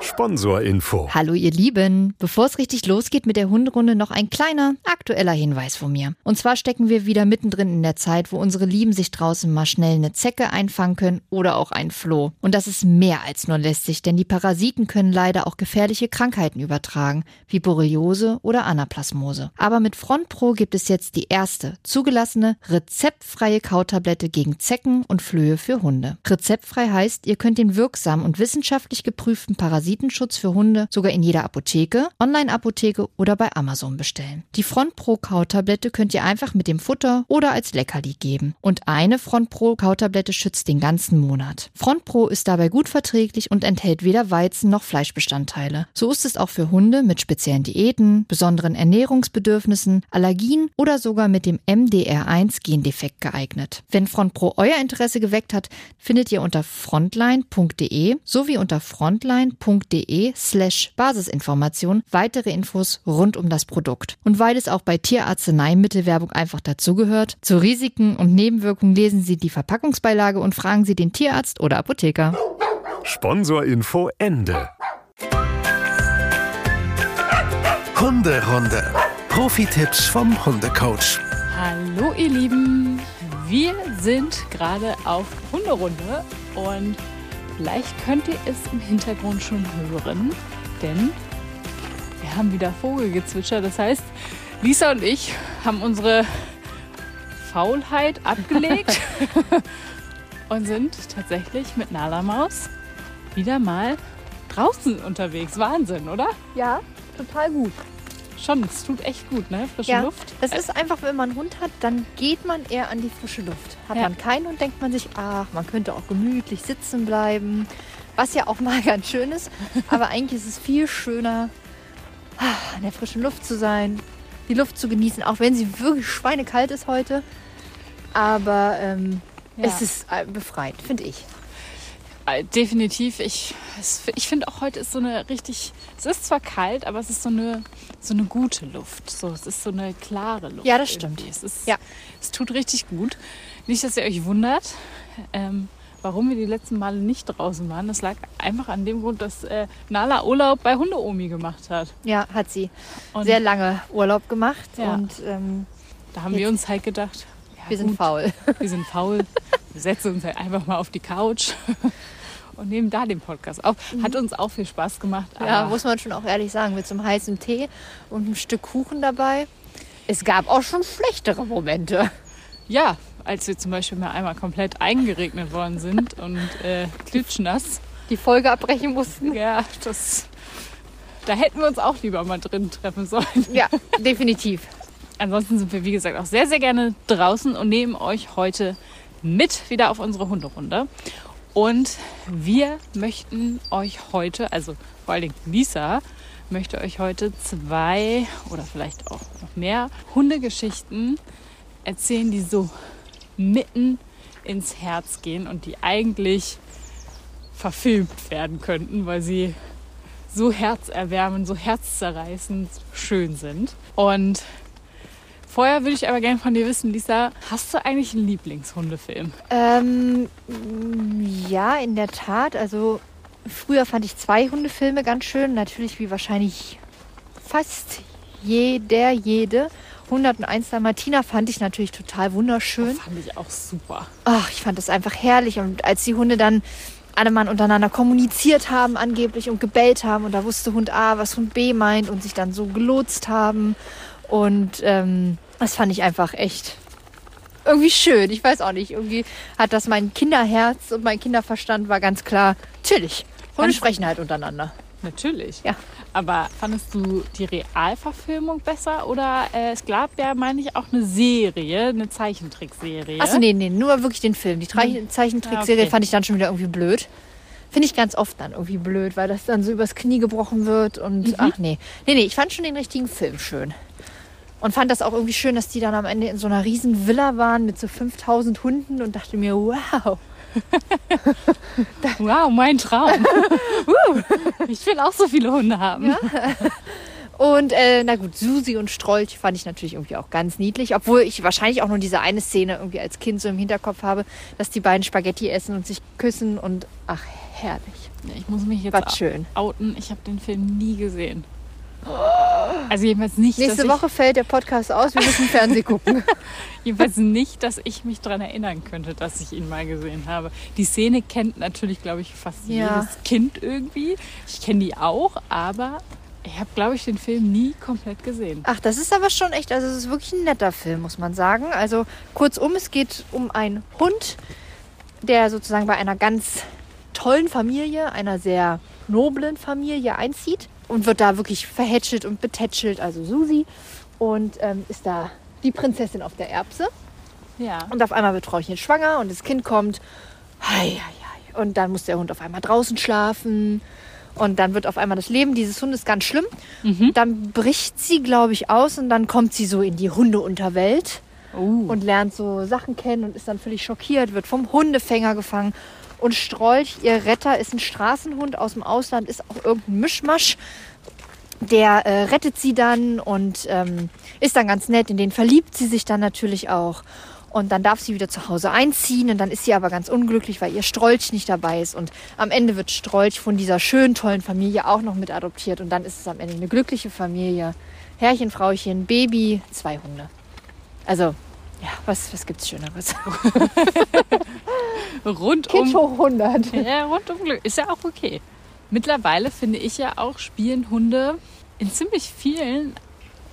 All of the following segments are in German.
Sponsorinfo. Hallo ihr Lieben. Bevor es richtig losgeht mit der Hunderunde, noch ein kleiner aktueller Hinweis von mir. Und zwar stecken wir wieder mittendrin in der Zeit, wo unsere Lieben sich draußen mal schnell eine Zecke einfangen können oder auch ein Floh. Und das ist mehr als nur lästig, denn die Parasiten können leider auch gefährliche Krankheiten übertragen, wie Borreliose oder Anaplasmose. Aber mit Front Pro gibt es jetzt die erste zugelassene rezeptfreie Kautablette gegen Zecken und Flöhe für Hunde. Rezeptfrei heißt, ihr könnt den wirksamen und wissenschaftlich geprüften Parasitenschutz für Hunde sogar in jeder Apotheke, Online-Apotheke oder bei Amazon bestellen. Die Front Pro Kautablette könnt ihr einfach mit dem Futter oder als Leckerli geben. Und eine Front Pro Kautablette schützt den ganzen Monat. Front Pro ist dabei gut verträglich und enthält weder Weizen noch Fleischbestandteile. So ist es auch für Hunde mit speziellen Diäten, besonderen Ernährungsbedürfnissen, Allergien oder sogar mit dem MDR1 Gendefekt geeignet. Wenn Front Pro euer Interesse geweckt hat, findet ihr unter frontline.de sowie unter frontline.de slash Basisinformation weitere Infos rund um das Produkt. Und weil es auch bei Tierarzneimittelwerbung einfach dazugehört, zu Risiken und Nebenwirkungen lesen Sie die Verpackungsbeilage und fragen Sie den Tierarzt oder Apotheker. Sponsorinfo Ende. Hunderunde. Profi-Tipps vom Hundecoach. Hallo ihr Lieben, wir sind gerade auf Hunderunde und vielleicht könnt ihr es im Hintergrund schon hören, denn wir haben wieder Vogelgezwitscher. Das heißt, Lisa und ich haben unsere Faulheit abgelegt und sind tatsächlich mit Nala Maus wieder mal draußen unterwegs. Wahnsinn, oder? Ja, total gut. Schon, es tut echt gut, ne? Frische ja, Luft. Das ist einfach, wenn man einen Hund hat, dann geht man eher an die frische Luft. Hat Ja. man keinen Hund, denkt man sich, ach, man könnte auch gemütlich sitzen bleiben. Was ja auch mal ganz schön ist. Aber eigentlich ist es viel schöner, ah, an der frischen Luft zu sein, die Luft zu genießen, auch wenn sie wirklich schweinekalt ist heute. Aber ähm, Ja. es ist äh, befreit, finde ich. Äh, Definitiv. Ich, ich finde auch heute ist so eine richtig. Es ist zwar kalt, aber es ist so eine, so eine gute Luft. So, es ist so eine klare Luft. Ja, das stimmt. Es, ist, Ja. es tut richtig gut. Nicht, dass ihr euch wundert, ähm, warum wir die letzten Male nicht draußen waren. Das lag einfach an dem Grund, dass äh, Nala Urlaub bei Hundeomi gemacht hat. Ja, hat sie Und sehr lange Urlaub gemacht Ja. und ähm, da haben wir uns halt gedacht, ja, wir sind gut, faul. Wir sind faul. Wir setzen uns halt einfach mal auf die Couch und nehmen da den Podcast auf. Hat uns auch viel Spaß gemacht. Ja, muss man schon auch ehrlich sagen, mit so einem heißen Tee und einem Stück Kuchen dabei. Es gab auch schon schlechtere Momente. Ja, als wir zum Beispiel mal einmal komplett eingeregnet worden sind und äh, klitschnass. Die Folge abbrechen mussten. Ja, das. Da hätten wir uns auch lieber mal drin treffen sollen. Ja, definitiv. Ansonsten sind wir, wie gesagt, auch sehr, sehr gerne draußen und nehmen euch heute mit wieder auf unsere Hunderunde. Und wir möchten euch heute, also vor allen Dingen Lisa, möchte euch heute zwei oder vielleicht auch noch mehr Hundegeschichten erzählen, die so mitten ins Herz gehen und die eigentlich verfilmt werden könnten, weil sie so herzerwärmend, so herzzerreißend schön sind. Und vorher würde ich aber gerne von dir wissen, Lisa, hast du eigentlich einen Lieblingshundefilm? Ähm, ja, in der Tat. Also früher fand ich zwei Hundefilme ganz schön. Natürlich wie wahrscheinlich fast jeder, jede. 101 Dalmatiner fand ich natürlich total wunderschön. Fand ich auch super. Ach, ich fand das einfach herrlich. Und als die Hunde dann alle mal untereinander kommuniziert haben angeblich und gebellt haben und da wusste Hund A, was Hund B meint und sich dann so gelotst haben. Und ähm, das fand ich einfach echt irgendwie schön. Ich weiß auch nicht. Irgendwie hat das mein Kinderherz und mein Kinderverstand war ganz klar. Hunde Fand- sprechen halt untereinander. Natürlich. Ja. Aber fandest du die Realverfilmung besser oder äh, es gab ja, meine ich, auch eine Serie, eine Zeichentrickserie? Achso, nee, nee, nur wirklich den Film. Die Tre- Zeichentrickserie Ja, okay. fand ich dann schon wieder irgendwie blöd. Finde ich ganz oft dann irgendwie blöd, weil das dann so übers Knie gebrochen wird und ach nee. Nee, nee, ich fand schon den richtigen Film schön. Und fand das auch irgendwie schön, dass die dann am Ende in so einer riesen Villa waren mit so 5000 Hunden und dachte mir, wow. Wow, mein Traum. ich will auch so viele Hunde haben. Und äh, na gut, Susi und Strolch fand ich natürlich irgendwie auch ganz niedlich, obwohl ich wahrscheinlich auch nur diese eine Szene irgendwie als Kind so im Hinterkopf habe, dass die beiden Spaghetti essen und sich küssen und ach, herrlich. Ja, Ich muss mich jetzt Was schön. outen. Ich habe den Film nie gesehen. Also jedenfalls nicht, Nächste Woche fällt der Podcast aus, wir müssen Fernsehen gucken. Ich, jedenfalls nicht, dass ich mich daran erinnern könnte, dass ich ihn mal gesehen habe. Die Szene kennt natürlich, glaube ich, fast Ja. jedes Kind irgendwie. Ich kenne die auch, aber ich habe, glaube ich, den Film nie komplett gesehen. Ach, das ist aber schon echt, also es ist wirklich ein netter Film, muss man sagen. Also kurzum, es geht um einen Hund, der sozusagen bei einer ganz tollen Familie, einer sehr noblen Familie einzieht und wird da wirklich verhätschelt und betätschelt, also Susi. Und ähm, ist da die Prinzessin auf der Erbse. Ja. Und auf einmal wird Frauchen schwanger und das Kind kommt. Hei, hei, hei. Und dann muss der Hund auf einmal draußen schlafen. Und dann wird auf einmal das Leben dieses Hundes ganz schlimm. Dann bricht sie, glaube ich, aus und dann kommt sie so in die Hundeunterwelt Oh. und lernt so Sachen kennen und ist dann völlig schockiert, wird vom Hundefänger gefangen. Und Strolch, ihr Retter, ist ein Straßenhund aus dem Ausland, ist auch irgendein Mischmasch. Der äh, rettet sie dann und ähm, ist dann ganz nett. In den verliebt sie sich dann natürlich auch. Und dann darf sie wieder zu Hause einziehen und dann ist sie aber ganz unglücklich, weil ihr Strolch nicht dabei ist. Und am Ende wird Strolch von dieser schönen, tollen Familie auch noch mit adoptiert. Und dann ist es am Ende eine glückliche Familie. Herrchen, Frauchen, Baby, zwei Hunde. Also, ja, was, was gibt's Schöneres? Rundum. Kitsch hoch 100. Ja, rundum Glück. Ist ja auch okay. Mittlerweile finde ich ja auch, spielen Hunde in ziemlich vielen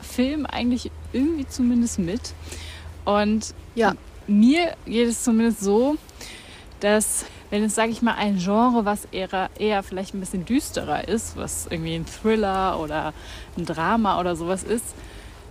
Filmen eigentlich irgendwie zumindest mit. Und Ja. mir geht es zumindest so, dass wenn es, sage ich mal, ein Genre, was eher, eher vielleicht ein bisschen düsterer ist, was irgendwie ein Thriller oder ein Drama oder sowas ist,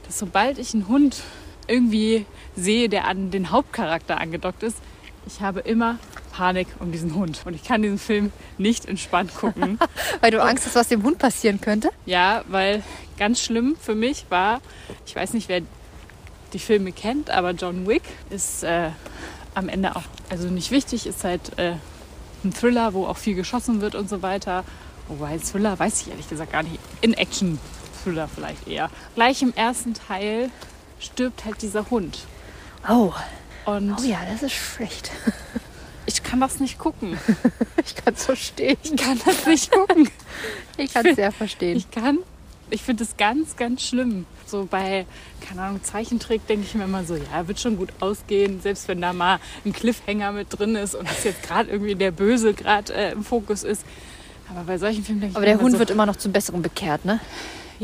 dass sobald ich einen Hund irgendwie sehe, der an den Hauptcharakter angedockt ist, ich habe immer Panik um diesen Hund. Und ich kann diesen Film nicht entspannt gucken. Weil du Angst hast, was dem Hund passieren könnte? Ja, weil ganz schlimm für mich war, ich weiß nicht, wer die Filme kennt, aber John Wick ist äh, am Ende auch, also nicht wichtig, ist halt äh, ein Thriller, wo auch viel geschossen wird und so weiter. Wobei Thriller weiß ich ehrlich gesagt gar nicht. In Action-Thriller vielleicht eher. Gleich im ersten Teil stirbt halt dieser Hund. Oh, Und oh ja, das ist schlecht. ich kann das nicht gucken. Ich kann es verstehen. Ich kann das nicht gucken. Ich kann es sehr verstehen. Ich kann, ich finde es ganz, ganz schlimm. So bei, keine Ahnung, Zeichentrick denke ich mir immer so, ja, wird schon gut ausgehen, selbst wenn da mal ein Cliffhanger mit drin ist und es jetzt gerade irgendwie der Böse gerade äh, im Fokus ist. Aber bei solchen Filmen denke ich Aber der Hund so, wird immer noch zum Besseren bekehrt, ne?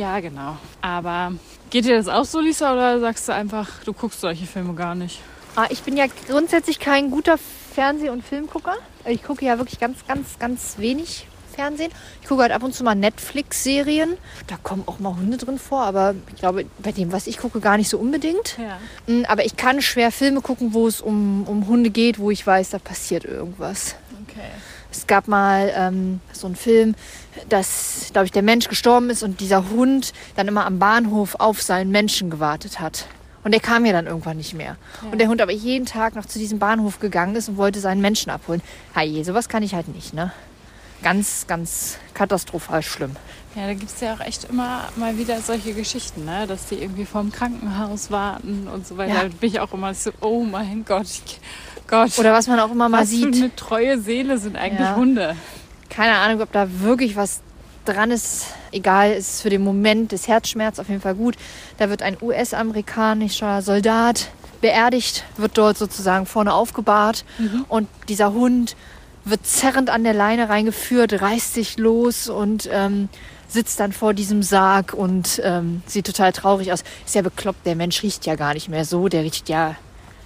Ja, genau. Aber geht dir das auch so, Lisa, oder sagst du einfach, du guckst solche Filme gar nicht? Ah, ich bin ja grundsätzlich kein guter Fernseh- und Filmgucker. Ich gucke ja wirklich ganz, ganz, ganz wenig Fernsehen. Ich gucke halt ab und zu mal Netflix-Serien. Da kommen auch mal Hunde drin vor, aber ich glaube, bei dem, was ich gucke, gar nicht so unbedingt. Ja. Mm, Aber ich kann schwer Filme gucken, wo es um, um Hunde geht, wo ich weiß, da passiert irgendwas. Okay. Es gab mal ähm, so einen Film, dass, glaube ich, der Mensch gestorben ist und dieser Hund dann immer am Bahnhof auf seinen Menschen gewartet hat. Und der kam ja dann irgendwann nicht mehr. Und der Hund aber jeden Tag noch zu diesem Bahnhof gegangen ist und wollte seinen Menschen abholen. Hey, sowas kann ich halt nicht, ne? Ganz, ganz katastrophal schlimm. Ja, da gibt es ja auch echt immer mal wieder solche Geschichten, ne? dass die irgendwie vorm Krankenhaus warten und so weiter. Ja. Da bin ich auch immer so, oh mein Gott, ich, Gott. Oder was man auch immer mal was sieht. für eine treue Seele sind eigentlich Ja. Hunde. keine Ahnung, ob da wirklich was dran ist. Egal, ist für den Moment des Herzschmerz auf jeden Fall gut. Da wird ein US-amerikanischer Soldat beerdigt, wird dort sozusagen vorne aufgebahrt und dieser Hund wird zerrend an der Leine reingeführt, reißt sich los und ähm, sitzt dann vor diesem Sarg und ähm, sieht total traurig aus. Ist ja bekloppt, der Mensch riecht ja gar nicht mehr so, der riecht ja,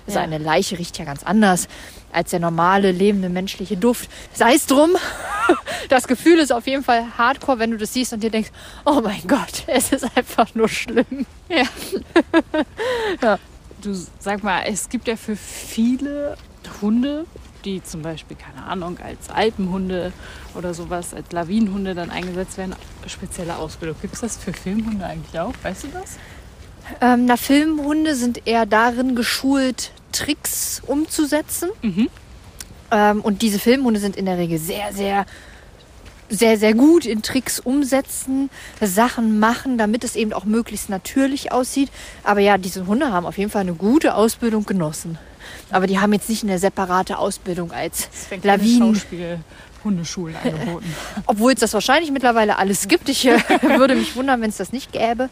also Ja. eine Leiche riecht ja ganz anders als der normale, lebende menschliche Duft. Sei es drum, das Gefühl ist auf jeden Fall hardcore, wenn du das siehst und dir denkst, oh mein Gott, es ist einfach nur schlimm. Du sag mal, es gibt ja für viele Hunde, die zum Beispiel, keine Ahnung, als Alpenhunde oder sowas, als Lawinenhunde dann eingesetzt werden, spezielle Ausbildung. Gibt es das für Filmhunde eigentlich auch? Weißt du das? Ähm, na, Filmhunde sind eher darin geschult, Tricks umzusetzen. Mhm. Ähm, und diese Filmhunde sind in der Regel sehr, sehr sehr, sehr gut in Tricks umsetzen, Sachen machen, damit es eben auch möglichst natürlich aussieht. Aber ja, diese Hunde haben auf jeden Fall eine gute Ausbildung genossen. Aber die haben jetzt nicht eine separate Ausbildung als Lawinen. Hundeschulen angeboten. Obwohl es das wahrscheinlich mittlerweile alles gibt. Ich äh, würde mich wundern, wenn es das nicht gäbe.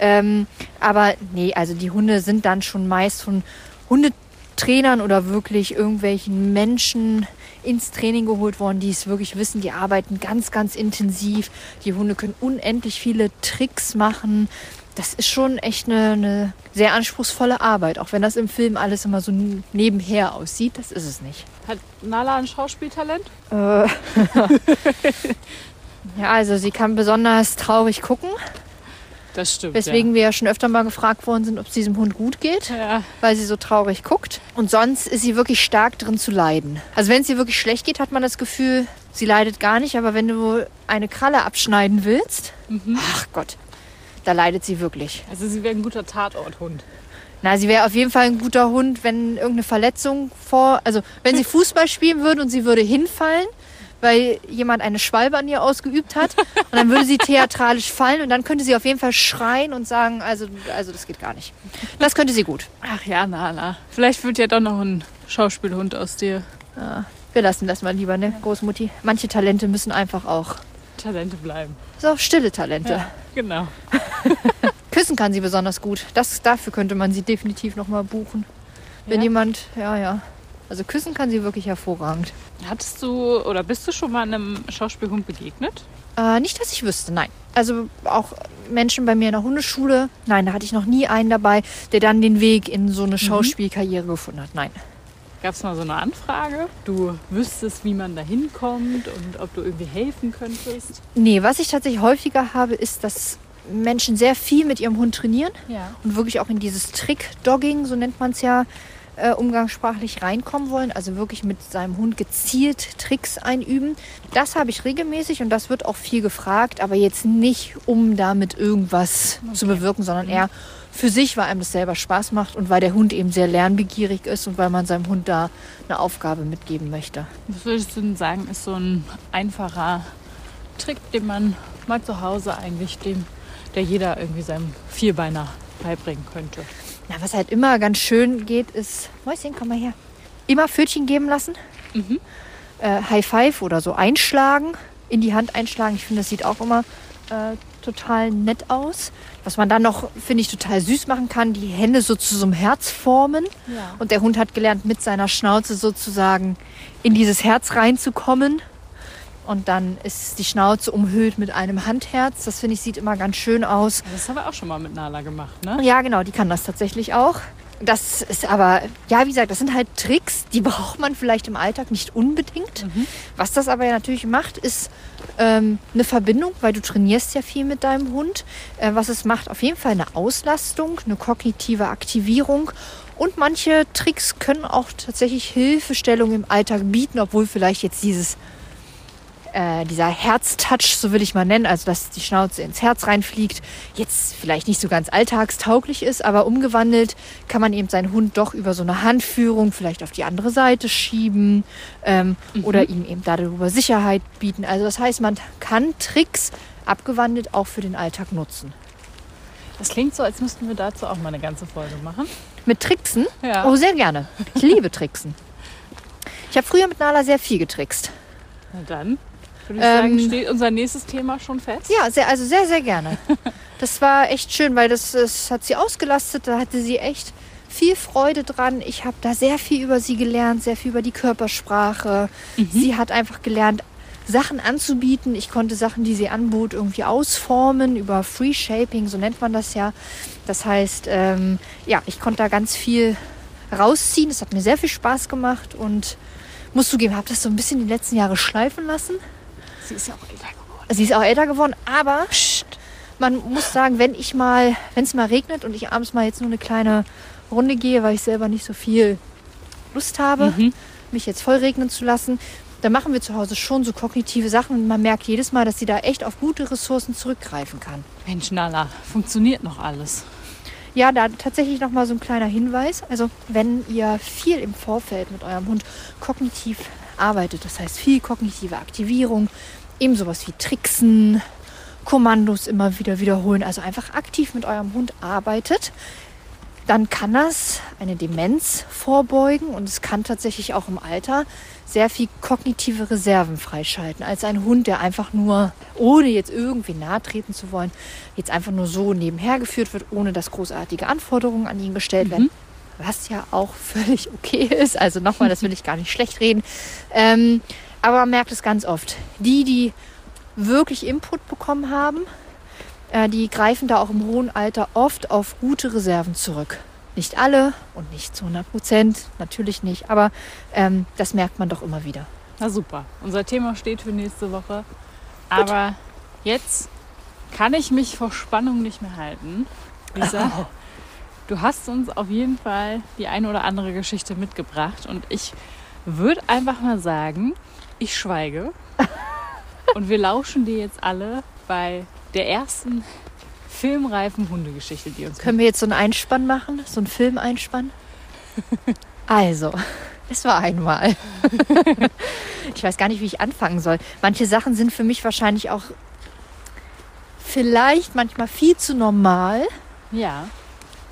Ähm, aber nee, also die Hunde sind dann schon meist von Hundetrainern oder wirklich irgendwelchen Menschen ins Training geholt worden, die es wirklich wissen. Die arbeiten ganz, ganz intensiv. Die Hunde können unendlich viele Tricks machen. Das ist schon echt eine, eine sehr anspruchsvolle Arbeit, auch wenn das im Film alles immer so nebenher aussieht. Das ist es nicht. Hat Nala ein Schauspieltalent? Äh, ja, also sie kann besonders traurig gucken, Das stimmt. weswegen wir ja schon öfter mal gefragt worden sind, ob es diesem Hund gut geht, Ja. ja. weil sie so traurig guckt. Und sonst ist sie wirklich stark drin zu leiden. Also wenn es ihr wirklich schlecht geht, hat man das Gefühl, sie leidet gar nicht, aber wenn du eine Kralle abschneiden willst, ach Gott, da leidet sie wirklich. Also sie wäre ein guter Tatorthund. Na, sie wäre auf jeden Fall ein guter Hund, wenn irgendeine Verletzung vor, also wenn sie Fußball spielen würde und sie würde hinfallen, weil jemand eine Schwalbe an ihr ausgeübt hat, und dann würde sie theatralisch fallen und dann könnte sie auf jeden Fall schreien und sagen, also, also das geht gar nicht. Das könnte sie gut. Ach ja, Nala. Vielleicht wird ja doch noch ein Schauspielhund aus dir. Wir lassen das mal lieber, ne, Großmutti. Manche Talente müssen einfach auch, Talente bleiben. so stille Talente. Ja, genau. Küssen kann sie besonders gut. Das, dafür könnte man sie definitiv nochmal buchen. Wenn Ja? jemand, ja, ja. Also küssen kann sie wirklich hervorragend. Hattest du oder bist du schon mal einem Schauspielhund begegnet? Äh, nicht, dass ich wüsste, nein. Also auch Menschen bei mir in der Hundeschule, nein, da hatte ich noch nie einen dabei, der dann den Weg in so eine Schauspielkarriere gefunden hat. Nein. Gab es mal so eine Anfrage? Du wüsstest, wie man da hinkommt und ob du irgendwie helfen könntest? Nee, was ich tatsächlich häufiger habe, ist, dass Menschen sehr viel mit ihrem Hund trainieren Ja. und wirklich auch in dieses Trick-Dogging, so nennt man es ja, äh, umgangssprachlich reinkommen wollen. Also wirklich mit seinem Hund gezielt Tricks einüben. Das habe ich regelmäßig und das wird auch viel gefragt, aber jetzt nicht, um damit irgendwas zu bewirken, sondern eher für sich, weil einem das selber Spaß macht und weil der Hund eben sehr lernbegierig ist und weil man seinem Hund da eine Aufgabe mitgeben möchte. Was würdest du denn sagen, ist so ein einfacher Trick, den man mal zu Hause eigentlich dem, der jeder irgendwie seinem Vierbeiner beibringen könnte? Na, was halt immer ganz schön geht, ist, Mäuschen, komm mal her. Immer Pfötchen geben lassen. Äh, High Five oder so einschlagen, in die Hand einschlagen. Ich finde, das sieht auch immer äh, total nett aus. Was man dann noch, finde ich, total süß machen kann, die Hände so zu so einem Herz formen. Ja. Und der Hund hat gelernt, mit seiner Schnauze sozusagen in dieses Herz reinzukommen. Und dann ist die Schnauze umhüllt mit einem Handherz. Das finde ich sieht immer ganz schön aus. Das haben wir auch schon mal mit Nala gemacht, ne? Ja, genau, die kann das tatsächlich auch. Das ist aber, ja, wie gesagt, das sind halt Tricks, die braucht man vielleicht im Alltag nicht unbedingt. Was das aber ja natürlich macht, ist ähm, eine Verbindung, weil du trainierst ja viel mit deinem Hund. Äh, was es macht, auf jeden Fall eine Auslastung, eine kognitive Aktivierung. Und manche Tricks können auch tatsächlich Hilfestellung im Alltag bieten, obwohl vielleicht jetzt dieses äh, dieser Herztouch, so will ich mal nennen, also dass die Schnauze ins Herz reinfliegt, jetzt vielleicht nicht so ganz alltagstauglich ist, aber umgewandelt kann man eben seinen Hund doch über so eine Handführung vielleicht auf die andere Seite schieben ähm, oder ihm eben darüber Sicherheit bieten. Also das heißt, man kann Tricks abgewandelt auch für den Alltag nutzen. Das klingt so, als müssten wir dazu auch mal eine ganze Folge machen. Mit Tricksen? Ja. Oh, sehr gerne. Ich liebe Tricksen. Ich habe früher mit Nala sehr viel getrickst. Na dann würde ich sagen, Ähm, steht unser nächstes Thema schon fest. Ja, sehr, also sehr, sehr gerne. Das war echt schön, weil das, das hat sie ausgelastet. Da hatte sie echt viel Freude dran. Ich habe da sehr viel über sie gelernt, sehr viel über die Körpersprache. Sie hat einfach gelernt, Sachen anzubieten. Ich konnte Sachen, die sie anbot, irgendwie ausformen über Free Shaping, so nennt man das ja. Das heißt, ähm, ja, ich konnte da ganz viel rausziehen. Es hat mir sehr viel Spaß gemacht und muss zugeben, habe das so ein bisschen die letzten Jahre schleifen lassen. Sie ist ja auch älter geworden. Sie ist auch älter geworden, aber man muss sagen, wenn ich mal, wenn es mal regnet und ich abends mal jetzt nur eine kleine Runde gehe, weil ich selber nicht so viel Lust habe, mich jetzt voll regnen zu lassen, dann machen wir zu Hause schon so kognitive Sachen und man merkt jedes Mal, dass sie da echt auf gute Ressourcen zurückgreifen kann. Mensch, Nala, funktioniert noch alles. Ja, da tatsächlich noch mal so ein kleiner Hinweis. Also, wenn ihr viel im Vorfeld mit eurem Hund kognitiv arbeitet, das heißt viel kognitive Aktivierung, Eben sowas wie Tricksen, Kommandos immer wieder wiederholen, also einfach aktiv mit eurem Hund arbeitet, dann kann das eine Demenz vorbeugen und es kann tatsächlich auch im Alter sehr viel kognitive Reserven freischalten, als ein Hund, der einfach nur, ohne jetzt irgendwie nahe treten zu wollen, jetzt einfach nur so nebenher geführt wird, ohne dass großartige Anforderungen an ihn gestellt werden. Was ja auch völlig okay ist. Also nochmal, das will ich gar nicht schlecht reden. Ähm, aber man merkt es ganz oft. Die, die wirklich Input bekommen haben, äh, die greifen da auch im hohen Alter oft auf gute Reserven zurück. Nicht alle und nicht zu 100 Prozent, natürlich nicht, aber ähm, das merkt man doch immer wieder. Na super. Unser Thema steht für nächste Woche. Aber jetzt kann ich mich vor Spannung nicht mehr halten. Lisa, du hast uns auf jeden Fall die eine oder andere Geschichte mitgebracht und ich würde einfach mal sagen, ich schweige und wir lauschen dir jetzt alle bei der ersten filmreifen Hundegeschichte, die uns Können wir jetzt so einen Einspann machen? So einen Filmeinspann? Also, es war einmal. ich weiß gar nicht, wie ich anfangen soll. Manche Sachen sind für mich wahrscheinlich auch vielleicht manchmal viel zu normal, Ja.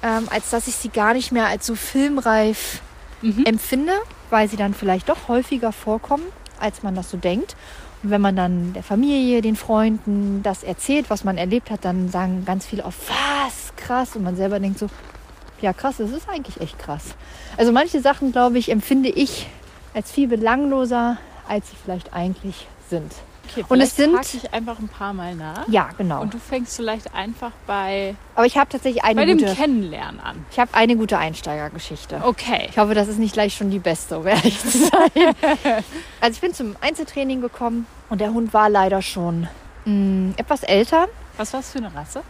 ähm, als dass ich sie gar nicht mehr als so filmreif Mhm. empfinde, weil sie dann vielleicht doch häufiger vorkommen, als man das so denkt. Und wenn man dann der Familie, den Freunden das erzählt, was man erlebt hat, dann sagen ganz viele auf was krass und man selber denkt so, ja krass, das ist eigentlich echt krass. Also manche Sachen, glaube ich, empfinde ich als viel belangloser, als sie vielleicht eigentlich sind. Okay, Und es sind- ich einfach ein paar Mal nach. Ja, genau. Und du fängst vielleicht einfach bei, Aber ich habe tatsächlich eine bei dem gute, Kennenlernen an. ich habe eine gute Einsteigergeschichte. Okay. Ich hoffe, das ist nicht gleich schon die beste, um ehrlich zu sein. also ich bin zum Einzeltraining gekommen und der Hund war leider schon mh, etwas älter. Was war's für eine Rasse?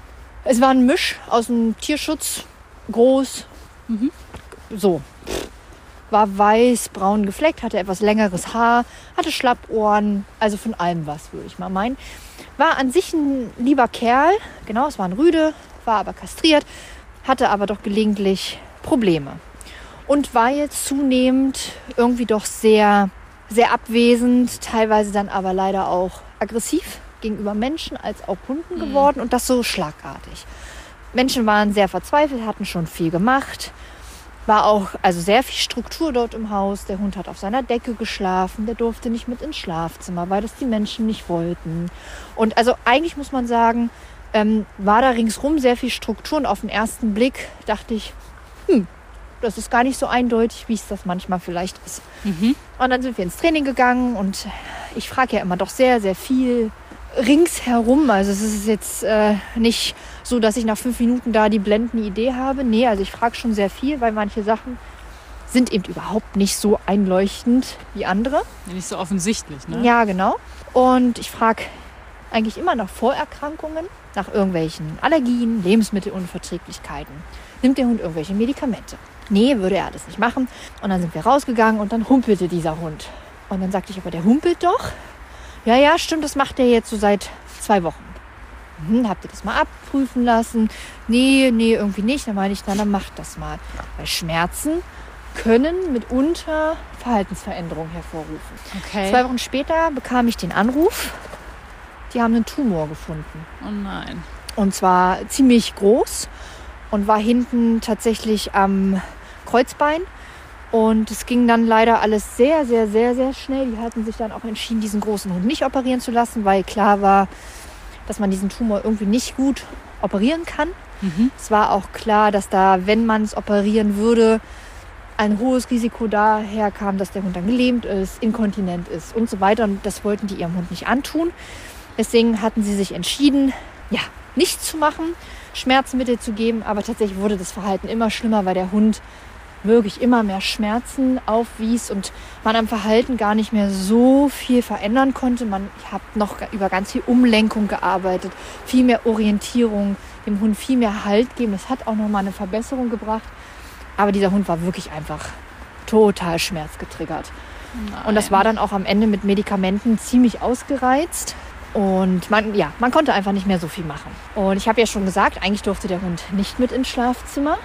Es war ein Misch aus dem Tierschutz, groß, Mhm. so. War weiß, braun gefleckt, hatte etwas längeres Haar, hatte Schlappohren, also von allem was, würde ich mal meinen. War an sich ein lieber Kerl, genau, es war ein Rüde, war aber kastriert, hatte aber doch gelegentlich Probleme. Und war jetzt zunehmend irgendwie doch sehr, sehr abwesend, teilweise dann aber leider auch aggressiv gegenüber Menschen als auch Hunden geworden und das so schlagartig. Menschen waren sehr verzweifelt, hatten schon viel gemacht. War auch also sehr viel Struktur dort im Haus. Der Hund hat auf seiner Decke geschlafen, der durfte nicht mit ins Schlafzimmer, weil das die Menschen nicht wollten. Und also eigentlich muss man sagen, ähm, war da ringsrum sehr viel Struktur und auf den ersten Blick dachte ich, hm, das ist gar nicht so eindeutig, wie es das manchmal vielleicht ist. Mhm. Und dann sind wir ins Training gegangen und ich frage ja immer doch sehr, sehr viel ringsherum. Also es ist jetzt äh, nicht so, dass ich nach fünf Minuten da die blendende Idee habe. Nee, also ich frage schon sehr viel, weil manche Sachen sind eben überhaupt nicht so einleuchtend wie andere. Nicht so offensichtlich, ne? Ja, genau. Und ich frage eigentlich immer nach Vorerkrankungen, nach irgendwelchen Allergien, Lebensmittelunverträglichkeiten. Nimmt der Hund irgendwelche Medikamente? Nee, würde er alles nicht machen. Und dann sind wir rausgegangen und dann humpelte dieser Hund. Und dann sagte ich, aber der humpelt doch. Ja, ja, stimmt, das macht er jetzt so seit zwei Wochen. Hm, habt ihr das mal abprüfen lassen? Nee, nee, irgendwie nicht. Dann meine ich, na, dann macht das mal. Weil Schmerzen können mitunter Verhaltensveränderungen hervorrufen. Okay. Zwei Wochen später bekam ich den Anruf, die haben einen Tumor gefunden. Oh nein. Und zwar ziemlich groß und war hinten tatsächlich am Kreuzbein. Und es ging dann leider alles sehr, sehr, sehr, sehr schnell. Die hatten sich dann auch entschieden, diesen großen Hund nicht operieren zu lassen, weil klar war, dass man diesen Tumor irgendwie nicht gut operieren kann. Mhm. Es war auch klar, dass da, wenn man es operieren würde, ein hohes Risiko daher kam, dass der Hund dann gelähmt ist, inkontinent ist und so weiter. Und das wollten die ihrem Hund nicht antun. Deswegen hatten sie sich entschieden, ja, nichts zu machen, Schmerzmittel zu geben. Aber tatsächlich wurde das Verhalten immer schlimmer, weil der Hund wirklich immer mehr Schmerzen aufwies und man am Verhalten gar nicht mehr so viel verändern konnte. Man hat noch über ganz viel Umlenkung gearbeitet, viel mehr Orientierung, dem Hund viel mehr Halt geben. Das hat auch noch mal eine Verbesserung gebracht. Aber dieser Hund war wirklich einfach total schmerzgetriggert. Und das war dann auch am Ende mit Medikamenten ziemlich ausgereizt. Und man, ja, man konnte einfach nicht mehr so viel machen. Und ich habe ja schon gesagt, eigentlich durfte der Hund nicht mit ins Schlafzimmer.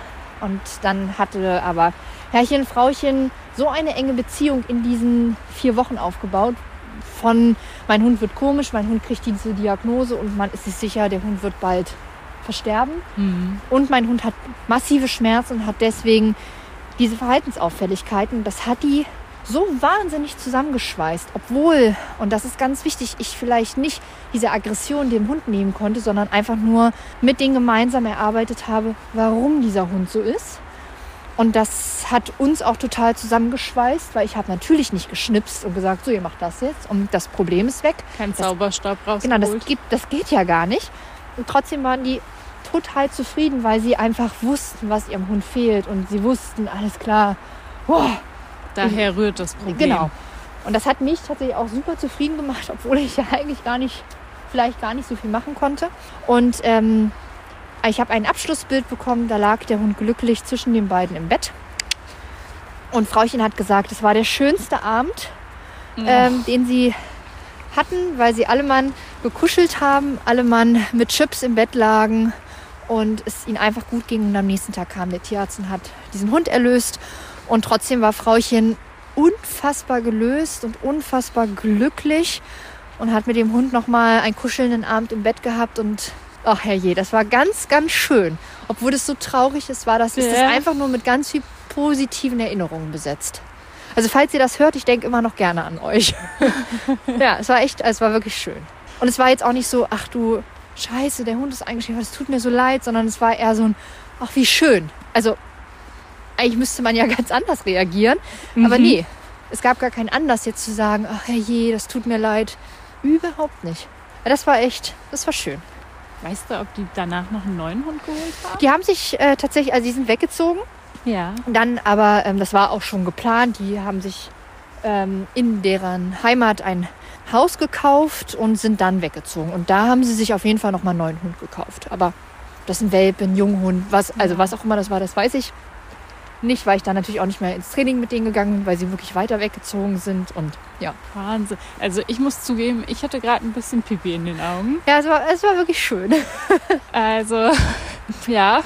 Und dann hatte aber Herrchen, Frauchen so eine enge Beziehung in diesen vier Wochen aufgebaut. von, mein Hund wird komisch, mein Hund kriegt diese Diagnose und man ist sich sicher, der Hund wird bald versterben. Mhm. Und mein Hund hat massive Schmerzen und hat deswegen diese Verhaltensauffälligkeiten. Das hat die so wahnsinnig zusammengeschweißt, obwohl, und das ist ganz wichtig, ich vielleicht nicht diese Aggression dem Hund nehmen konnte, sondern einfach nur mit denen gemeinsam erarbeitet habe, warum dieser Hund so ist. Und das hat uns auch total zusammengeschweißt, weil ich habe natürlich nicht geschnipst und gesagt, so, ihr macht das jetzt und das Problem ist weg. Kein Zauberstab rausgeholt. Genau, das, gibt, das geht ja gar nicht. Und trotzdem waren die total zufrieden, weil sie einfach wussten, was ihrem Hund fehlt. Und sie wussten, alles klar, boah, Daher rührt das Problem. Genau. Und das hat mich tatsächlich auch super zufrieden gemacht, obwohl ich ja eigentlich gar nicht, vielleicht gar nicht so viel machen konnte. Und ähm, ich habe ein Abschlussbild bekommen, da lag der Hund glücklich zwischen den beiden im Bett. Und Frauchen hat gesagt, es war der schönste Abend, ähm, den sie hatten, weil sie alle Mann gekuschelt haben, alle Mann mit Chips im Bett lagen und es ihnen einfach gut ging. Und am nächsten Tag kam der Tierarzt und hat diesen Hund erlöst. Und trotzdem war Frauchen unfassbar gelöst und unfassbar glücklich und hat mit dem Hund noch mal einen kuschelnden Abend im Bett gehabt und ach herrje, das war ganz, ganz schön. Obwohl das so traurig ist, war das, ist das Ja. einfach nur mit ganz viel positiven Erinnerungen besetzt. Also falls ihr das hört, ich denke immer noch gerne an euch. ja, es war echt, es war wirklich schön. Und es war jetzt auch nicht so, ach du Scheiße, der Hund ist eingeschrieben, es tut mir so leid, sondern es war eher so ein, ach wie schön. Also eigentlich müsste man ja ganz anders reagieren. Aber nee, es gab gar keinen Anlass jetzt zu sagen, ach herrje, das tut mir leid. Überhaupt nicht. Das war echt, das war schön. Weißt du, ob die danach noch einen neuen Hund geholt haben? Die haben sich äh, tatsächlich, also die sind weggezogen. Ja. Dann aber, ähm, das war auch schon geplant, die haben sich ähm, in deren Heimat ein Haus gekauft und sind dann weggezogen. Und da haben sie sich auf jeden Fall nochmal einen neuen Hund gekauft. Aber das ist ein Welpe, ein Junghund, was, also was auch immer das war, das weiß ich nicht, weil ich dann natürlich auch nicht mehr ins Training mit denen gegangen bin, weil sie wirklich weiter weggezogen sind. Und ja. Wahnsinn. Also ich muss zugeben, ich hatte gerade ein bisschen Pipi in den Augen. Ja, es war, es war wirklich schön. Also, ja.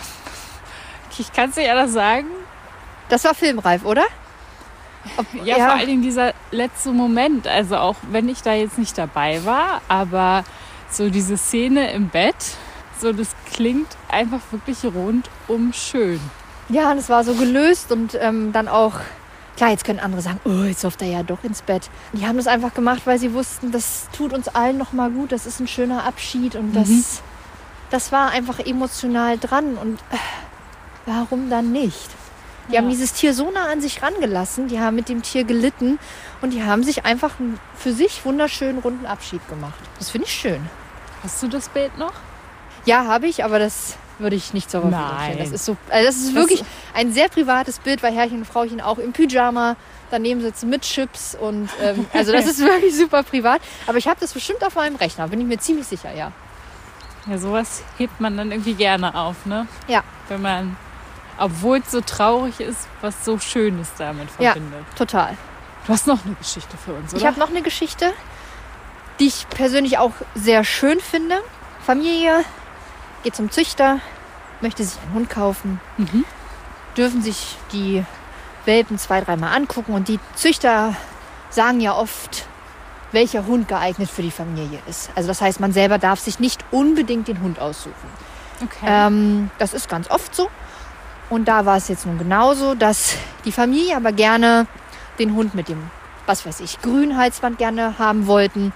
Ich kann es nicht anders sagen. Das war filmreif, oder? Ob, Ja, vor allen Dingen dieser letzte Moment. Also auch wenn ich da jetzt nicht dabei war, aber so diese Szene im Bett, so das klingt einfach wirklich rundum schön. Ja, und es war so gelöst und ähm, dann auch, klar, jetzt können andere sagen, oh, jetzt läuft er ja doch ins Bett. Die haben das einfach gemacht, weil sie wussten, das tut uns allen nochmal gut, das ist ein schöner Abschied und das, Mhm. das war einfach emotional dran und äh, warum dann nicht? Die Ja. haben dieses Tier so nah an sich rangelassen, die haben mit dem Tier gelitten und die haben sich einfach einen für sich wunderschönen runden Abschied gemacht. Das finde ich schön. Hast du das Bild noch? Ja, habe ich, aber das würde ich nicht zur Verfügung Nein. stellen. Das ist so, also das ist Das- wirklich ein sehr privates Bild, weil Herrchen und Frauchen auch im Pyjama daneben sitzen mit Chips und ähm, also das ist wirklich super privat. Aber ich habe das bestimmt auf meinem Rechner, bin ich mir ziemlich sicher, ja. Ja, sowas hebt man dann irgendwie gerne auf, ne? Ja. Wenn man, obwohl es so traurig ist, was so Schönes damit Ja. verbindet. Total. Du hast noch eine Geschichte für uns, oder? Ich habe noch eine Geschichte, die ich persönlich auch sehr schön finde. Familie geht zum Züchter, möchte sich einen Hund kaufen, Mhm. dürfen sich die Welpen zwei, dreimal angucken und die Züchter sagen ja oft, welcher Hund geeignet für die Familie ist. Also das heißt, man selber darf sich nicht unbedingt den Hund aussuchen. Okay. Ähm, das ist ganz oft so. Und da war es jetzt nun genauso, dass die Familie aber gerne den Hund mit dem, was weiß ich, grünen Halsband gerne haben wollten,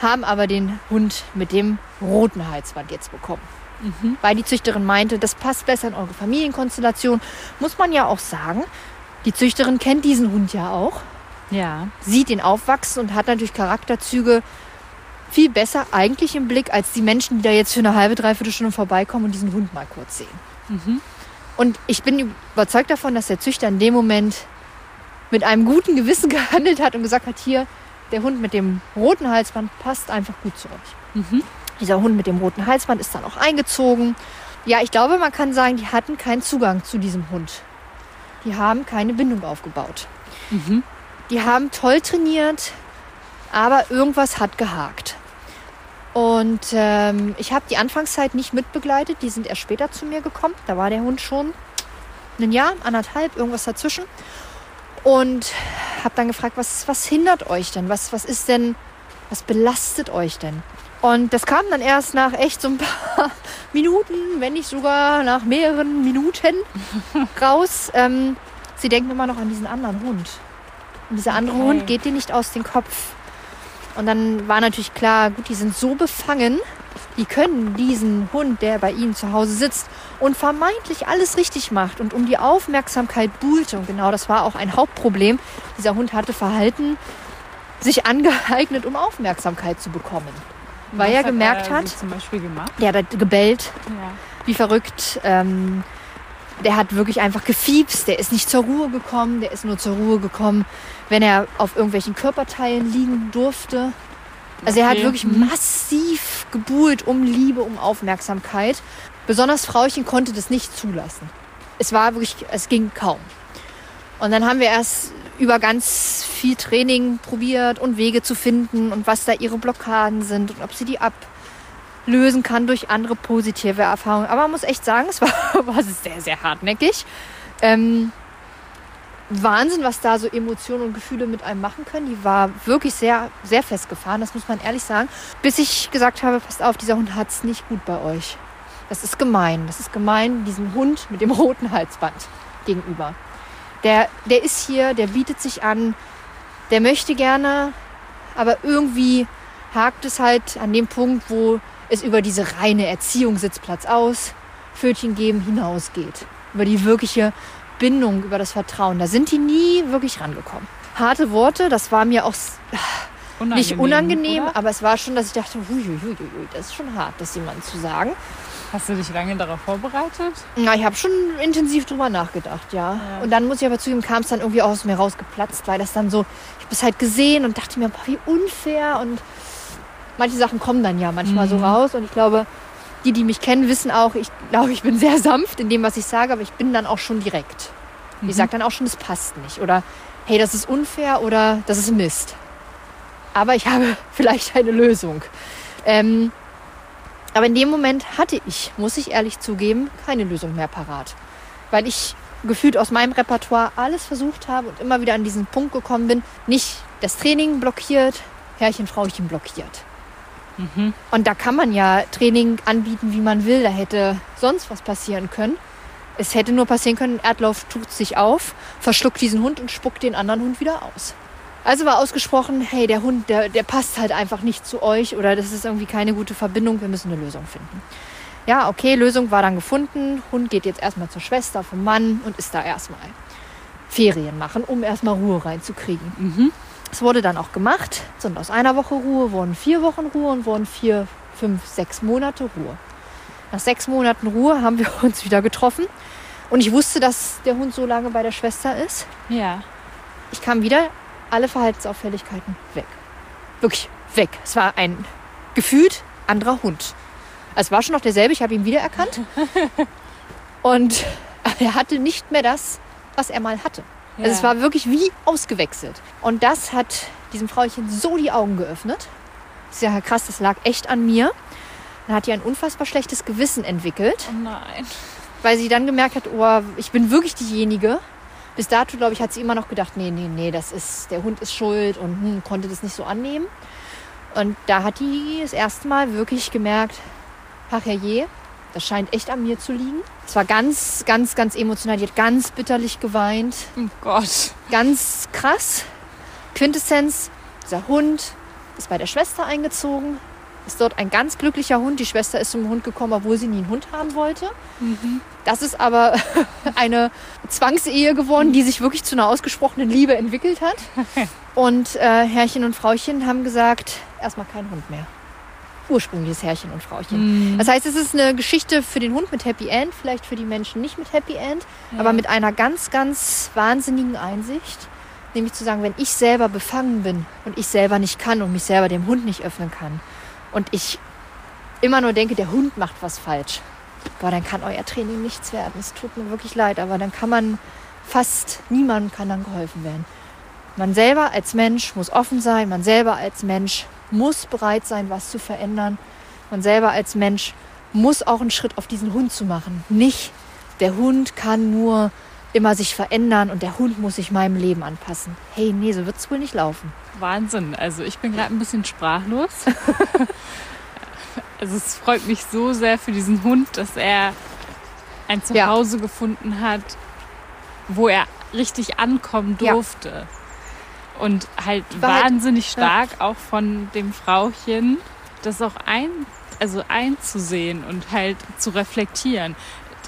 haben aber den Hund mit dem roten Halsband jetzt bekommen. Weil die Züchterin meinte, das passt besser in eure Familienkonstellation. Muss man ja auch sagen, die Züchterin kennt diesen Hund ja auch, ja. sieht ihn aufwachsen und hat natürlich Charakterzüge viel besser eigentlich im Blick als die Menschen, die da jetzt für eine halbe, dreiviertel Stunde vorbeikommen und diesen Hund mal kurz sehen. Mhm. Und ich bin überzeugt davon, dass der Züchter in dem Moment mit einem guten Gewissen gehandelt hat und gesagt hat, hier, der Hund mit dem roten Halsband passt einfach gut zu euch. Mhm. Dieser Hund mit dem roten Halsband ist dann auch eingezogen. Ja, ich glaube, man kann sagen, die hatten keinen Zugang zu diesem Hund. Die haben keine Bindung aufgebaut. Mhm. Die haben toll trainiert, aber irgendwas hat gehakt. Und ähm, ich habe die Anfangszeit nicht mitbegleitet. Die sind erst später zu mir gekommen. Da war der Hund schon ein Jahr, anderthalb, irgendwas dazwischen. Und habe dann gefragt, was, was hindert euch denn? Was, was ist denn Was belastet euch denn? Und das kam dann erst nach echt so ein paar Minuten, wenn nicht sogar nach mehreren Minuten raus. Ähm, sie denken immer noch an diesen anderen Hund. Und dieser andere Okay. Hund geht dir nicht aus dem Kopf. Und dann war natürlich klar, gut, die sind so befangen, die können diesen Hund, der bei ihnen zu Hause sitzt und vermeintlich alles richtig macht und um die Aufmerksamkeit buhlte. Und genau das war auch ein Hauptproblem. Dieser Hund hatte Verhalten sich angeeignet, um Aufmerksamkeit zu bekommen. Weil er gemerkt er hat, gemacht. der hat gebellt, Ja. wie verrückt. Ähm, der hat wirklich einfach gefiebst, der ist nicht zur Ruhe gekommen, der ist nur zur Ruhe gekommen, wenn er auf irgendwelchen Körperteilen liegen durfte. Also er hat wirklich Mhm. massiv gebuhlt um Liebe, um Aufmerksamkeit. Besonders Frauchen konnte das nicht zulassen. Es war wirklich, es ging kaum. Und dann haben wir erst über ganz viel Training probiert und Wege zu finden und was da ihre Blockaden sind und ob sie die ablösen kann durch andere positive Erfahrungen. Aber man muss echt sagen, es war, war sehr, sehr hartnäckig. Ähm, Wahnsinn, was da so Emotionen und Gefühle mit einem machen können. Die war wirklich sehr, sehr festgefahren, das muss man ehrlich sagen. Bis ich gesagt habe, passt auf, dieser Hund hat es nicht gut bei euch. Das ist gemein. Das ist gemein diesem Hund mit dem roten Halsband gegenüber. Der, der ist hier, der bietet sich an, der möchte gerne, aber irgendwie hakt es halt an dem Punkt, wo es über diese reine Erziehung Sitzplatz aus, Pfötchen geben hinausgeht. Über die wirkliche Bindung, über das Vertrauen. Da sind die nie wirklich rangekommen. Harte Worte, das war mir auch s- nicht unangenehm, oder? aber es war schon, dass ich dachte, hui, hui, hui, hui, das ist schon hart, das jemandem zu sagen. Hast du dich lange darauf vorbereitet? Ja, ich habe schon intensiv drüber nachgedacht, ja. Ja. Und dann muss ich aber zugeben, kam es dann irgendwie auch aus mir rausgeplatzt, weil das dann so, ich habe es halt gesehen und dachte mir, boah, wie unfair. Und manche Sachen kommen dann ja manchmal so Mhm. raus. Und ich glaube, die, die mich kennen, wissen auch, ich glaube, ich bin sehr sanft in dem, was ich sage, aber ich bin dann auch schon direkt. Ich sage dann auch schon, das passt nicht. Oder hey, das ist unfair oder das ist Mist. Aber ich habe vielleicht eine Lösung. Ähm, aber in dem Moment hatte ich, muss ich ehrlich zugeben, keine Lösung mehr parat. Weil ich gefühlt aus meinem Repertoire alles versucht habe und immer wieder an diesen Punkt gekommen bin, nicht das Training blockiert, Herrchen, Frauchen blockiert. Und da kann man ja Training anbieten, wie man will. Da hätte sonst was passieren können. Es hätte nur passieren können, Erdlauf tut sich auf, verschluckt diesen Hund und spuckt den anderen Hund wieder aus. Also war ausgesprochen, hey, der Hund, der, der passt halt einfach nicht zu euch oder das ist irgendwie keine gute Verbindung, wir müssen eine Lösung finden. Ja, okay, Lösung war dann gefunden. Hund geht jetzt erstmal zur Schwester vom Mann und ist da erstmal Ferien machen, um erstmal Ruhe reinzukriegen. Es wurde dann auch gemacht. Und aus einer Woche Ruhe wurden vier Wochen Ruhe und wurden vier, fünf, sechs Monate Ruhe. Nach sechs Monaten Ruhe haben wir uns wieder getroffen. Und ich wusste, dass der Hund so lange bei der Schwester ist. Ja. Ich kam wieder, alle Verhaltensauffälligkeiten weg. Wirklich weg. Es war ein gefühlt anderer Hund. Es war schon noch derselbe, ich habe ihn wiedererkannt. Und er hatte nicht mehr das, was er mal hatte. Also es Ja. war wirklich wie ausgewechselt. Und das hat diesem Frauchen so die Augen geöffnet. Das ist ja krass, das lag echt an mir. Dann hat die ein unfassbar schlechtes Gewissen entwickelt, Oh nein. weil sie dann gemerkt hat, oh, ich bin wirklich diejenige. Bis dato, glaube ich, hat sie immer noch gedacht, nee, nee, nee, das ist, der Hund ist schuld und hm, konnte das nicht so annehmen. Und da hat die das erste Mal wirklich gemerkt, ach herrje, das scheint echt an mir zu liegen. Es war ganz, ganz, ganz emotional. Die hat ganz bitterlich geweint. Oh Gott. Ganz krass. Quintessenz, dieser Hund ist bei der Schwester eingezogen. Ist dort ein ganz glücklicher Hund. Die Schwester ist zum Hund gekommen, obwohl sie nie einen Hund haben wollte. Das ist aber eine Zwangsehe geworden, die sich wirklich zu einer ausgesprochenen Liebe entwickelt hat. Und äh, Herrchen und Frauchen haben gesagt, erstmal kein Hund mehr. Ursprüngliches Herrchen und Frauchen. Das heißt, es ist eine Geschichte für den Hund mit Happy End, vielleicht für die Menschen nicht mit Happy End, aber mit einer ganz, ganz wahnsinnigen Einsicht. Nämlich zu sagen, wenn ich selber befangen bin und ich selber nicht kann und mich selber dem Hund nicht öffnen kann und ich immer nur denke, der Hund macht was falsch, boah, dann kann euer Training nichts werden. Es tut mir wirklich leid, aber dann kann man fast niemandem kann dann geholfen werden. Man selber als Mensch muss offen sein, man selber als Mensch muss bereit sein, was zu verändern. Man selber als Mensch muss auch einen Schritt auf diesen Hund zu machen. Nicht, der Hund kann nur immer sich verändern und der Hund muss sich meinem Leben anpassen. Hey, nee, so wird es wohl nicht laufen. Wahnsinn. Also ich bin gerade ein bisschen sprachlos. also es freut mich so sehr für diesen Hund, dass er ein Ja. Zuhause gefunden hat, wo er richtig ankommen Ja. durfte. Und halt War halt- wahnsinnig ja. stark auch von dem Frauchen, das auch ein, also einzusehen und halt zu reflektieren.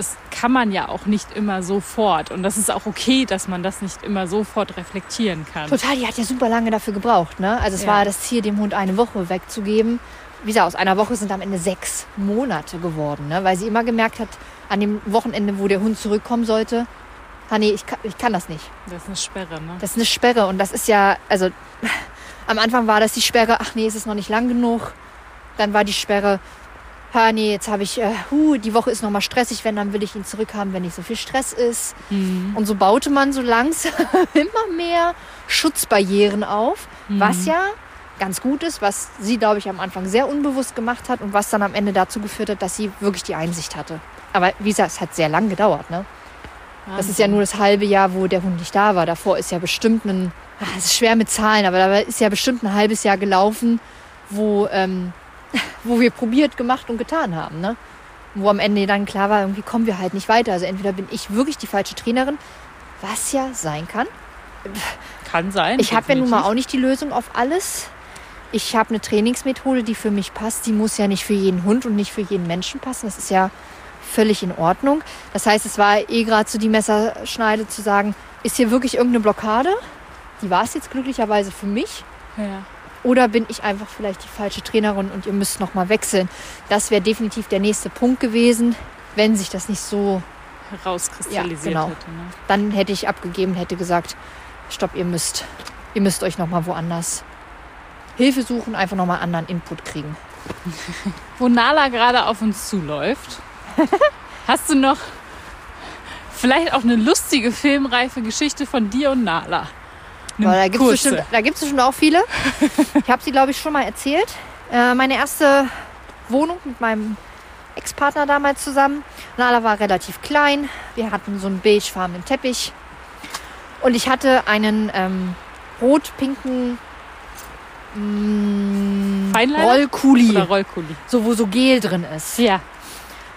Das kann man ja auch nicht immer sofort. Und das ist auch okay, dass man das nicht immer sofort reflektieren kann. Total, die hat ja super lange dafür gebraucht. Ne? Also es Ja. war das Ziel, dem Hund eine Woche wegzugeben. Wie gesagt, aus einer Woche sind am Ende sechs Monate geworden, ne? weil sie immer gemerkt hat, an dem Wochenende, wo der Hund zurückkommen sollte, ah nee, ich kann, ich kann das nicht. Das ist eine Sperre, ne? Das ist eine Sperre und das ist ja, also am Anfang war das die Sperre, ach nee, es ist noch nicht lang genug. Dann war die Sperre, ah nee, jetzt habe ich, äh, huh, die Woche ist noch mal stressig, wenn, dann will ich ihn zurückhaben, wenn nicht so viel Stress ist. Und so baute man so langsam immer mehr Schutzbarrieren auf, was ja ganz gut ist, was sie, glaube ich, am Anfang sehr unbewusst gemacht hat und was dann am Ende dazu geführt hat, dass sie wirklich die Einsicht hatte. Aber wie gesagt, es hat sehr lang gedauert, ne? Das ist ja nur das halbe Jahr, wo der Hund nicht da war. Davor ist ja bestimmt ein, ah, es ist schwer mit Zahlen, aber da ist ja bestimmt ein halbes Jahr gelaufen, wo, ähm, wo wir probiert, gemacht und getan haben. Ne? Wo am Ende dann klar war, irgendwie kommen wir halt nicht weiter. Also entweder bin ich wirklich die falsche Trainerin, was ja sein kann. Kann sein. Ich habe ja nun mal auch nicht die Lösung auf alles. Ich habe eine Trainingsmethode, die für mich passt. Die muss ja nicht für jeden Hund und nicht für jeden Menschen passen. Das ist ja völlig in Ordnung. Das heißt, es war eh gerade so die Messerschneide zu sagen, ist hier wirklich irgendeine Blockade? Die war es jetzt glücklicherweise für mich. Ja. Oder bin ich einfach vielleicht die falsche Trainerin und ihr müsst noch mal wechseln? Das wäre definitiv der nächste Punkt gewesen, wenn sich das nicht so Rauskristallisiert Ja, genau. hätte. Ne? dann hätte ich abgegeben, hätte gesagt, stopp, ihr müsst, ihr müsst euch noch mal woanders Hilfe suchen, einfach noch mal anderen Input kriegen. Wo Nala gerade auf uns zuläuft, hast du noch vielleicht auch eine lustige filmreife Geschichte von dir und Nala? Aber da gibt es bestimmt, da gibt's bestimmt auch viele. Ich habe sie, glaube ich, schon mal erzählt. Äh, meine erste Wohnung mit meinem Ex-Partner damals zusammen. Nala war relativ klein. Wir hatten so einen beigefarbenen Teppich. Und ich hatte einen ähm, rot-pinken mm? Rollkuli. Rollkuli. so wo so Gel drin ist. Ja.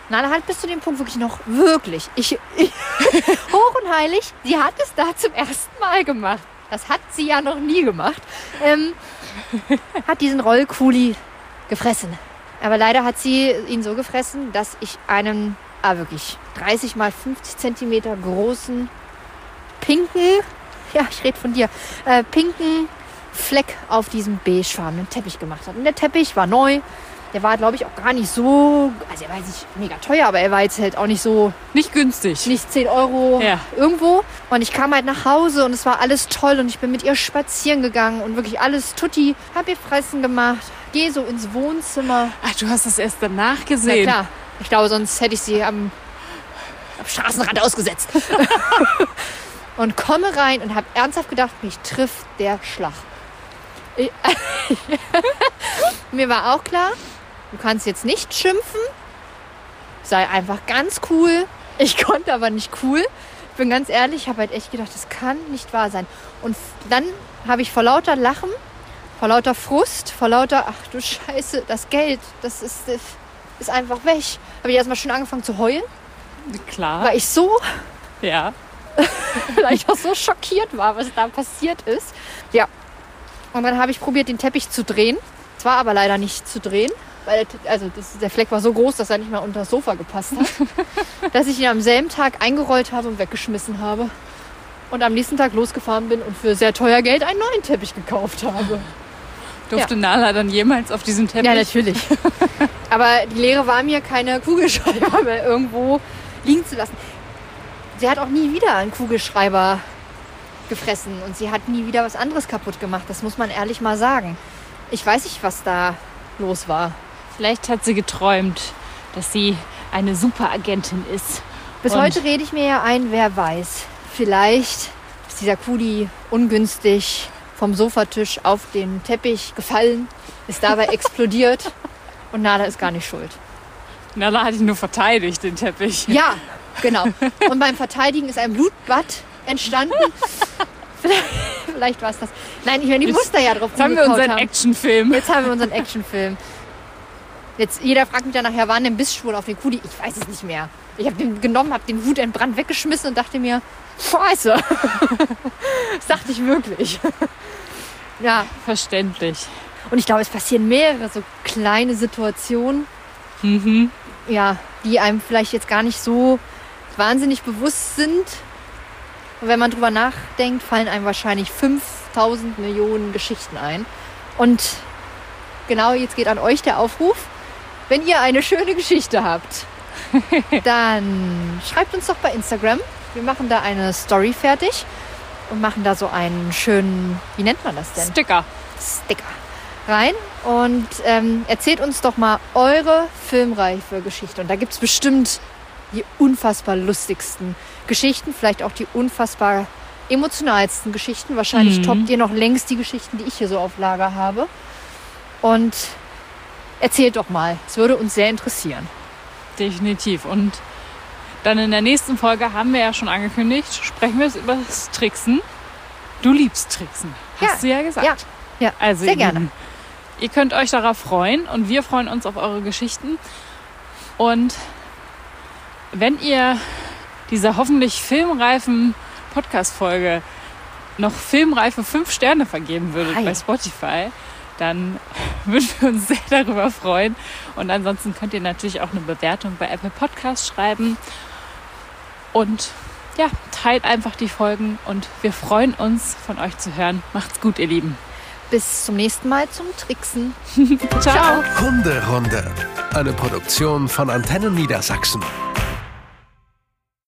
Nala hat bis zu dem Punkt wirklich noch wirklich, ich, ich hoch und heilig, sie hat es da zum ersten Mal gemacht. Das hat sie ja noch nie gemacht. Ähm, hat diesen Rollkuli gefressen. Aber leider hat sie ihn so gefressen, dass ich einen, ah wirklich, 30 mal 50 Zentimeter großen, pinken, ja, ich rede von dir, äh, pinken Fleck auf diesem beigefarbenen Teppich gemacht hat. Und der Teppich war neu. Der war, glaube ich, auch gar nicht so, also er war jetzt nicht mega teuer, aber er war jetzt halt auch nicht so, Nicht günstig. nicht 10 Euro Ja. irgendwo. Und ich kam halt nach Hause und es war alles toll und ich bin mit ihr spazieren gegangen und wirklich alles tutti. Hab ihr Fressen gemacht, gehe so ins Wohnzimmer. Ach, du hast das erst danach Na gesehen. klar, ich glaube, sonst hätte ich sie am, am Straßenrand ausgesetzt. und komme rein und habe ernsthaft gedacht, mich trifft der Schlag. Mir war auch klar, du kannst jetzt nicht schimpfen, sei einfach ganz cool. Ich konnte aber nicht cool. Ich bin ganz ehrlich, ich habe halt echt gedacht, das kann nicht wahr sein. Und dann habe ich vor lauter Lachen, vor lauter Frust, vor lauter, ach du Scheiße, das Geld, das ist, das ist einfach weg. Habe ich erstmal schon angefangen zu heulen, Klar. weil ich so, Ja. weil ich auch so schockiert war, was da passiert ist. Ja. Und dann habe ich probiert, den Teppich zu drehen. Es war aber leider nicht zu drehen, weil der, also das, der Fleck war so groß, dass er nicht mal unter das Sofa gepasst hat. dass ich ihn am selben Tag eingerollt habe und weggeschmissen habe. Und am nächsten Tag losgefahren bin und für sehr teuer Geld einen neuen Teppich gekauft habe. Durfte Nala dann jemals auf diesem Teppich? Ja, natürlich. Aber die Lehre war mir, keine Kugelschreiber mehr irgendwo liegen zu lassen. Sie hat auch nie wieder einen Kugelschreiber gefressen und sie hat nie wieder was anderes kaputt gemacht. Das muss man ehrlich mal sagen. Ich weiß nicht, was da los war. Vielleicht hat sie geträumt, dass sie eine Superagentin ist. Bis Und- heute rede ich mir ja ein, wer weiß. Vielleicht ist dieser Kudi ungünstig vom Sofatisch auf den Teppich gefallen, ist dabei explodiert und Nala ist gar nicht schuld. Nala hat ihn nur verteidigt, den Teppich. Ja, Genau. Und beim Verteidigen ist ein Blutbad entstanden. Vielleicht, vielleicht war es das. Nein, ich meine, die Muster ja drauf Jetzt haben wir unseren haben. Actionfilm. Jetzt haben wir unseren Actionfilm. Jetzt, jeder fragt mich ja nachher, waren denn Bissspuren auf den Kudi? Ich weiß es nicht mehr. Ich habe den genommen, habe den Wut entbrannt weggeschmissen und dachte mir, scheiße. das dachte ich wirklich. ja, Verständlich. und ich glaube, es passieren mehrere so kleine Situationen, Mhm. ja, die einem vielleicht jetzt gar nicht so wahnsinnig bewusst sind. Und wenn man drüber nachdenkt, fallen einem wahrscheinlich 5000 Millionen Geschichten ein. Und genau jetzt geht an euch der Aufruf. Wenn ihr eine schöne Geschichte habt, dann schreibt uns doch bei Instagram. Wir machen da eine Story fertig und machen da so einen schönen, wie nennt man das denn? Sticker. Sticker rein und ähm, erzählt uns doch mal eure filmreife Geschichte. Und da gibt es bestimmt die unfassbar lustigsten Geschichten, vielleicht auch die unfassbar emotionalsten Geschichten. Wahrscheinlich Mhm. toppt ihr noch längst die Geschichten, die ich hier so auf Lager habe. Und erzählt doch mal. Es würde uns sehr interessieren. Definitiv. Und dann in der nächsten Folge haben wir ja schon angekündigt, sprechen wir über das Tricksen. Du liebst Tricksen. Hast Ja, du ja gesagt. ja, ja, also, sehr ihr gerne. Ihr könnt euch darauf freuen und wir freuen uns auf eure Geschichten. Und wenn ihr dieser hoffentlich filmreifen Podcast-Folge noch filmreife fünf Sterne vergeben würdet Hi. bei Spotify, dann würden wir uns sehr darüber freuen. Und ansonsten könnt ihr natürlich auch eine Bewertung bei Apple Podcasts schreiben. Und ja, teilt einfach die Folgen und wir freuen uns, von euch zu hören. Macht's gut, ihr Lieben. Bis zum nächsten Mal zum Tricksen. Ciao. Hunderunde. Eine Produktion von Antennen Niedersachsen.